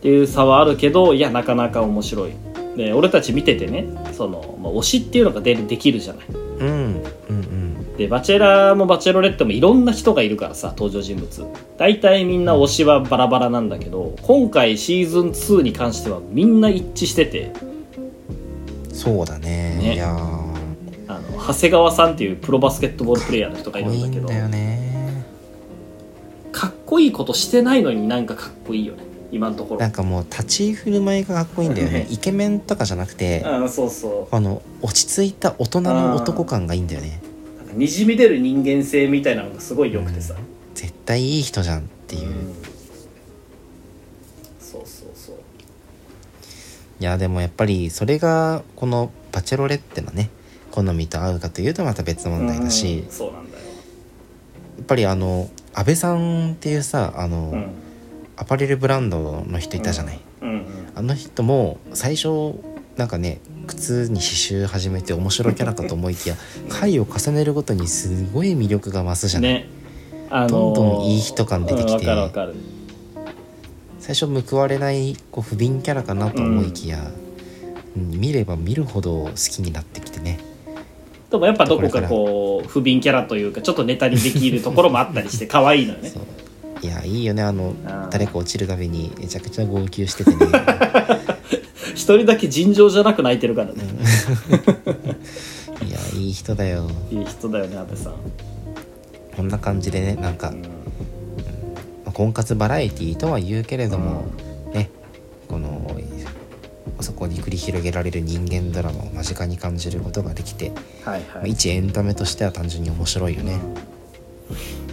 ていう差はあるけどいやなかなか面白い。で俺たち見ててねその、まあ、推しっていうのがでできるじゃない。うんうんうんでバチェラーもバチェロレッテもいろんな人がいるからさ登場人物。大体みんな推しはバラバラなんだけど今回シーズン2に関してはみんな一致してて。そうだね。ね。いやー。あの長谷川さんっていうプロバスケットボールプレーヤーの人がいるんだけど。かっこいいんだよね。かっこいいことしてないのになんかかっこいいよね。今のところ。なんかもう立ち居振る舞いがかっこいいんだよね。ねイケメンとかじゃなくてうんそうそあの落ち着いた大人の男感がいいんだよねにじみ出る人間性みたいなのがすごい良くてさ、絶対いい人じゃんっていう、うん。いそうそうそう。やでもやっぱりそれがこのバチェロレッテのね好みと合うかというとまた別問題だし、うん。そうなんだよ、やっぱりあの安倍さんっていうさあの、うん。アパレルブランドの人いたじゃない、うんうん、あの人も最初なんかね靴に刺繍始めて面白いキャラかと思いきや回を重ねるごとにすごい魅力が増すじゃない、ね。あのーどんどんいい人感出てきて。うんわかるわかる。最初報われないこう不憫キャラかなと思いきや、うん。見れば見るほど好きになってきてね。でもやっぱどこかこう不憫キャラというかちょっとネタにできるところもあったりして可愛いのよね。いやいいよね。あの誰か落ちるたびにめちゃくちゃ号泣しててね <laughs> 一人だけ尋常じゃなく泣いてるからね、<laughs> いやいい人だよ。いい人だよね安倍さん、こんな感じでねなんか、うん。まあ婚活バラエティーとは言うけれども、ねこのそこに繰り広げられる人間ドラマを間近に感じることができて、はいまあはい一エンタメとしては単純に面白いよね。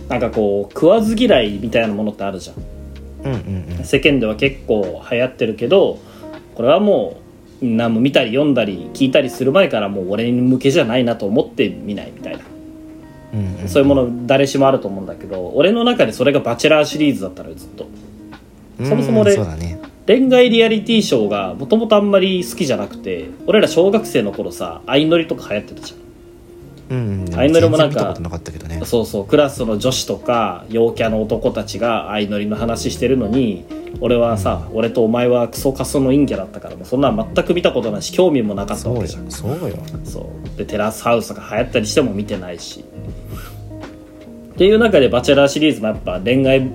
なんかこう食わず嫌いみたいなものってあるじゃん。うんうんうん。世間では結構流行ってるけどこれはもう何も見たり読んだり聞いたりする前からもう俺に向けじゃないなと思って見ないみたいな。うんうんそういうもの誰しもあると思うんだけど俺の中でそれがバチェラーシリーズだったのよずっと。うんそもそも俺ね。恋愛リアリティショーがもともとあんまり好きじゃなくて俺ら小学生の頃さ相乗りとか流行ってたじゃんうん。相乗りもなんかね。そうそうクラスの女子とか陽キャの男たちが相乗りの話してるのに俺はさ、俺とお前はクソカスの陰キャだったからもうそんなん全く見たことないし興味もなかったそうよわけじゃん。そうよ。そう。でテラスハウスが流行ったりしても見てないし。っていう中で「バチェラー」シリーズもやっぱ恋愛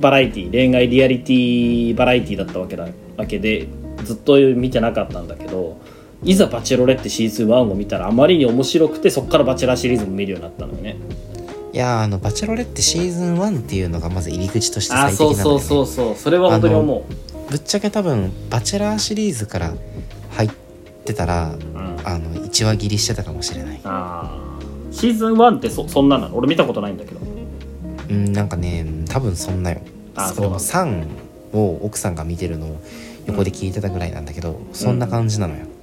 バラエティ恋愛リアリティバラエティだったわけだわけでずっと見てなかったんだけどいざ「バチェロレッテ」シーズン1を見たらあまりに面白くてそこから「バチェラー」シリーズも見るようになったのよね。いやーあのバチェロレッテシーズン1っていうのがまず入り口としてあ最適なんだよね。そうそうそうそう。それは本当に思ぶっちゃけ多分バチェラーシリーズから入ってたらう、うん、あの1話切りしてたかもしれない。あー。シーズン1ってそそんななの？俺見たことないんだけど。うんなんかね多分そんなよ。あそれもそう3を奥さんが見てるのを横で聞いてたぐらいなんだけど、そんな感じなのよ、うん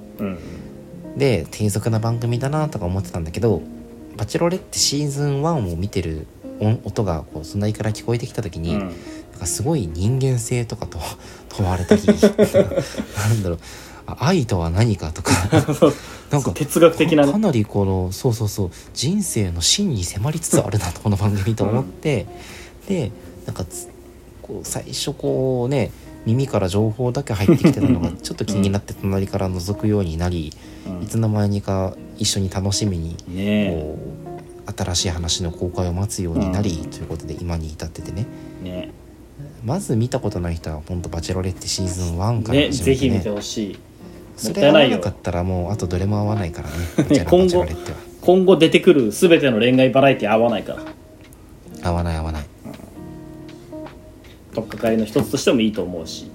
で低俗な番組だなとか思ってたんだけど「バチェロレッテシーズン1」を見てる音音がこう隣から聞こえてきた時に、うん。なんかすごい人間性とかと問われたり。なんだろう。あ愛とは何かとか。<laughs> なんか哲学的なね。かかなりこのそうそうそう人生の真に迫りつつあるなとこの番組と思って、でなんかつこう最初こうね耳から情報だけ入ってきてたのが <laughs> ちょっと気になって隣から覗くようになり、いつの間にか一緒に楽しみにこう新しい話の公開を待つようになり、うん。ということで今に至っててね。ね。まず見たことない人は本当バチェロレッテシーズン1からね。ねぜひ見てほしい。それ合わなかったらもうあとどれも合わないからね。<laughs> 今後今後出てくる全ての恋愛バラエティ合わないから。合わない合わないとっかかりの一つとしてもいいと思うし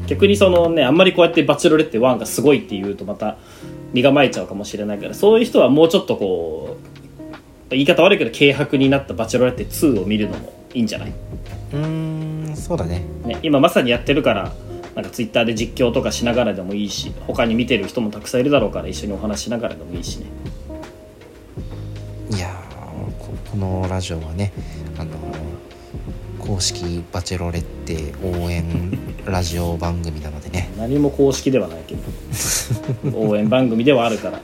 うん。逆にそのねあんまりこうやって「バチェロレッテ1」がすごいっていうとまた身構えちゃうかもしれないからそういう人はもうちょっとこう言い方悪いけど軽薄になった「バチェロレッテ2」を見るのもいいんじゃない、うーんそうだね。ね、今まさにやってるからなんかツイッターで実況とかしながらでもいいし他に見てる人もたくさんいるだろうから一緒にお話しながらでもいいしね。いやーここのラジオはね公式バチェロレッテ応援ラジオ番組なのでね。何も公式ではないけど。<laughs> 応援番組ではあるから。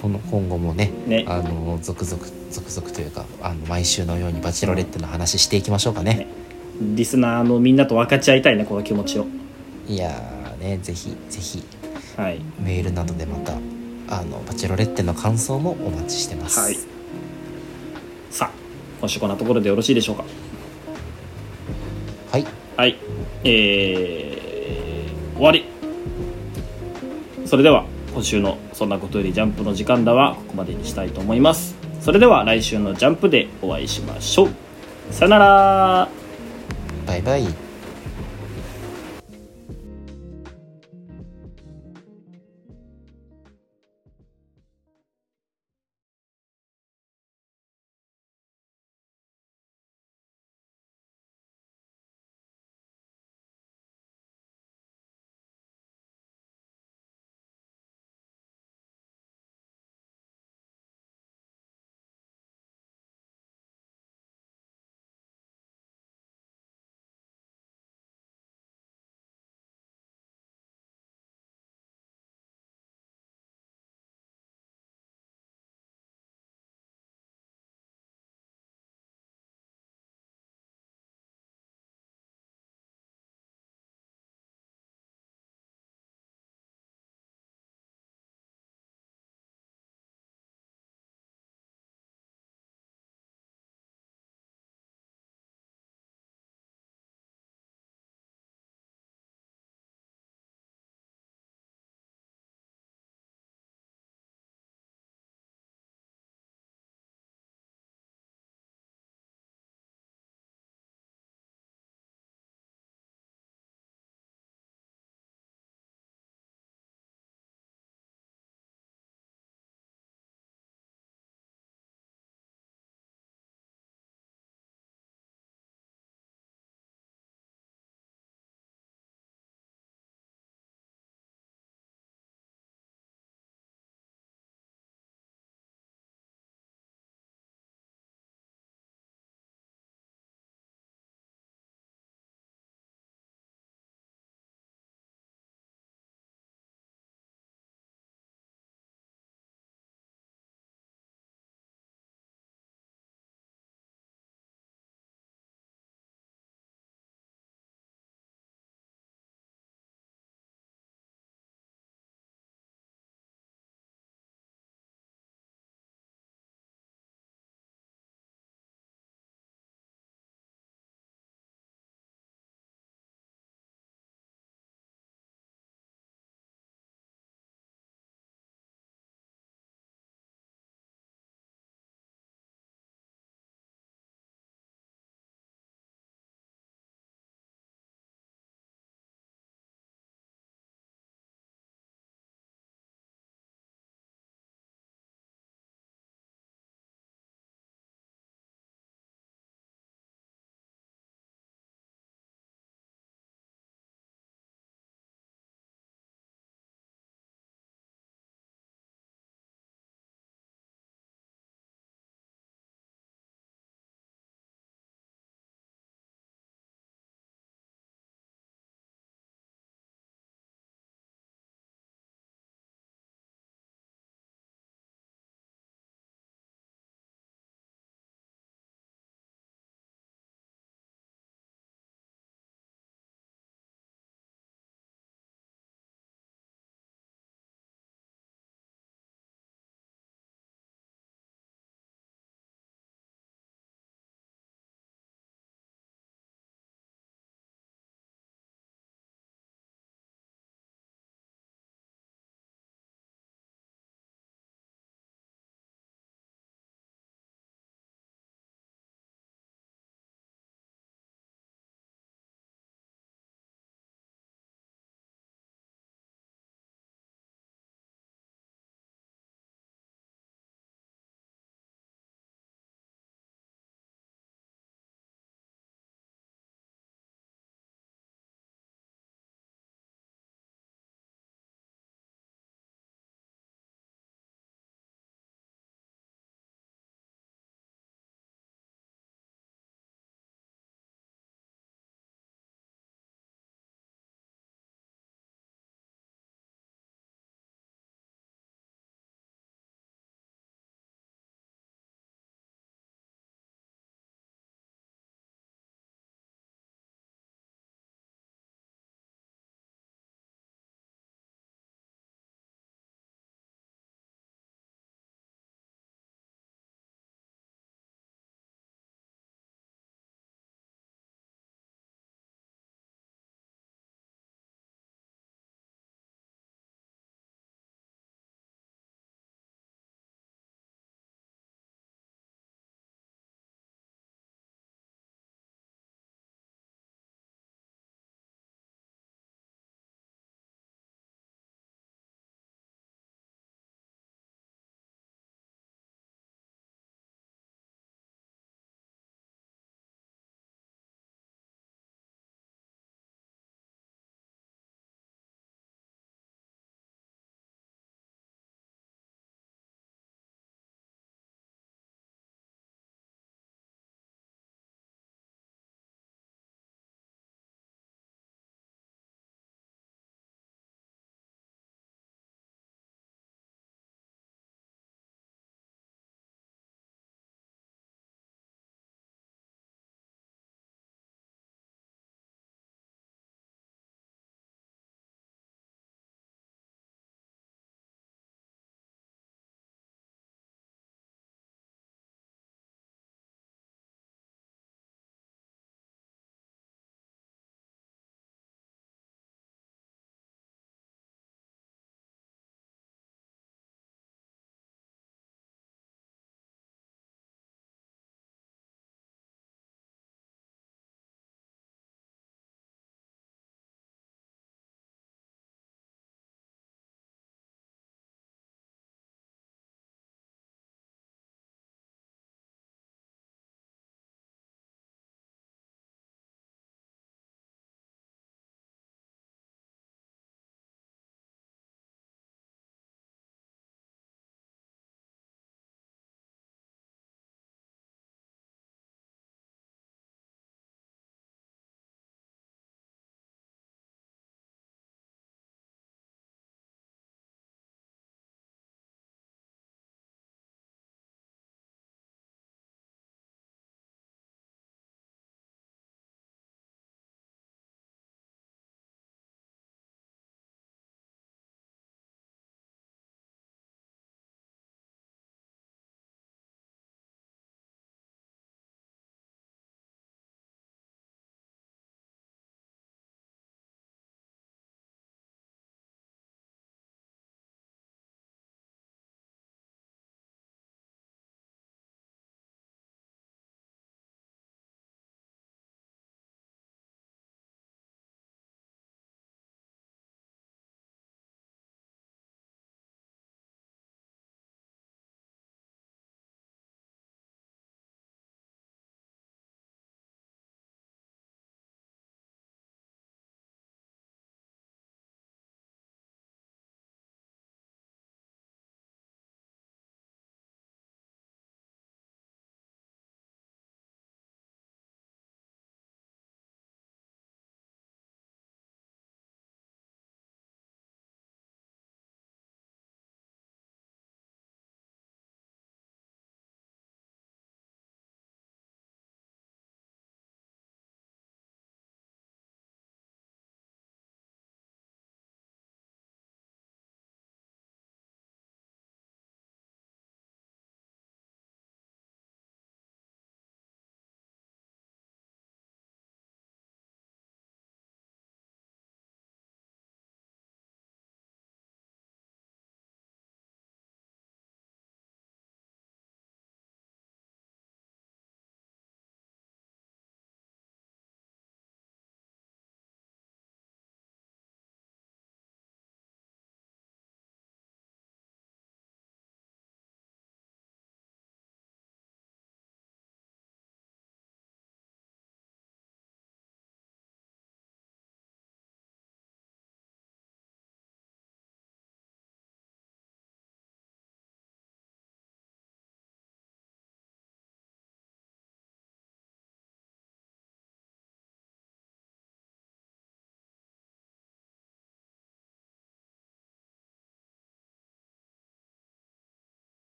この今後もねね。あの続々続々というかあの毎週のようにバチェロレッテの話していきましょうかね。リスナーのみんなと分かち合いたいねこの気持ちを。いやーねぜひぜひ。はい。メールなどでまたあのバチェロレッテの感想もお待ちしてます。はい。さあ今週こんなところでよろしいでしょうか。はいはい。えー、終わり。それでは今週の「そんなことよりジャンプ」の時間だはここまでにしたいと思います。それでは来週の「ジャンプ」でお会いしましょう。さよなら。バイバイ。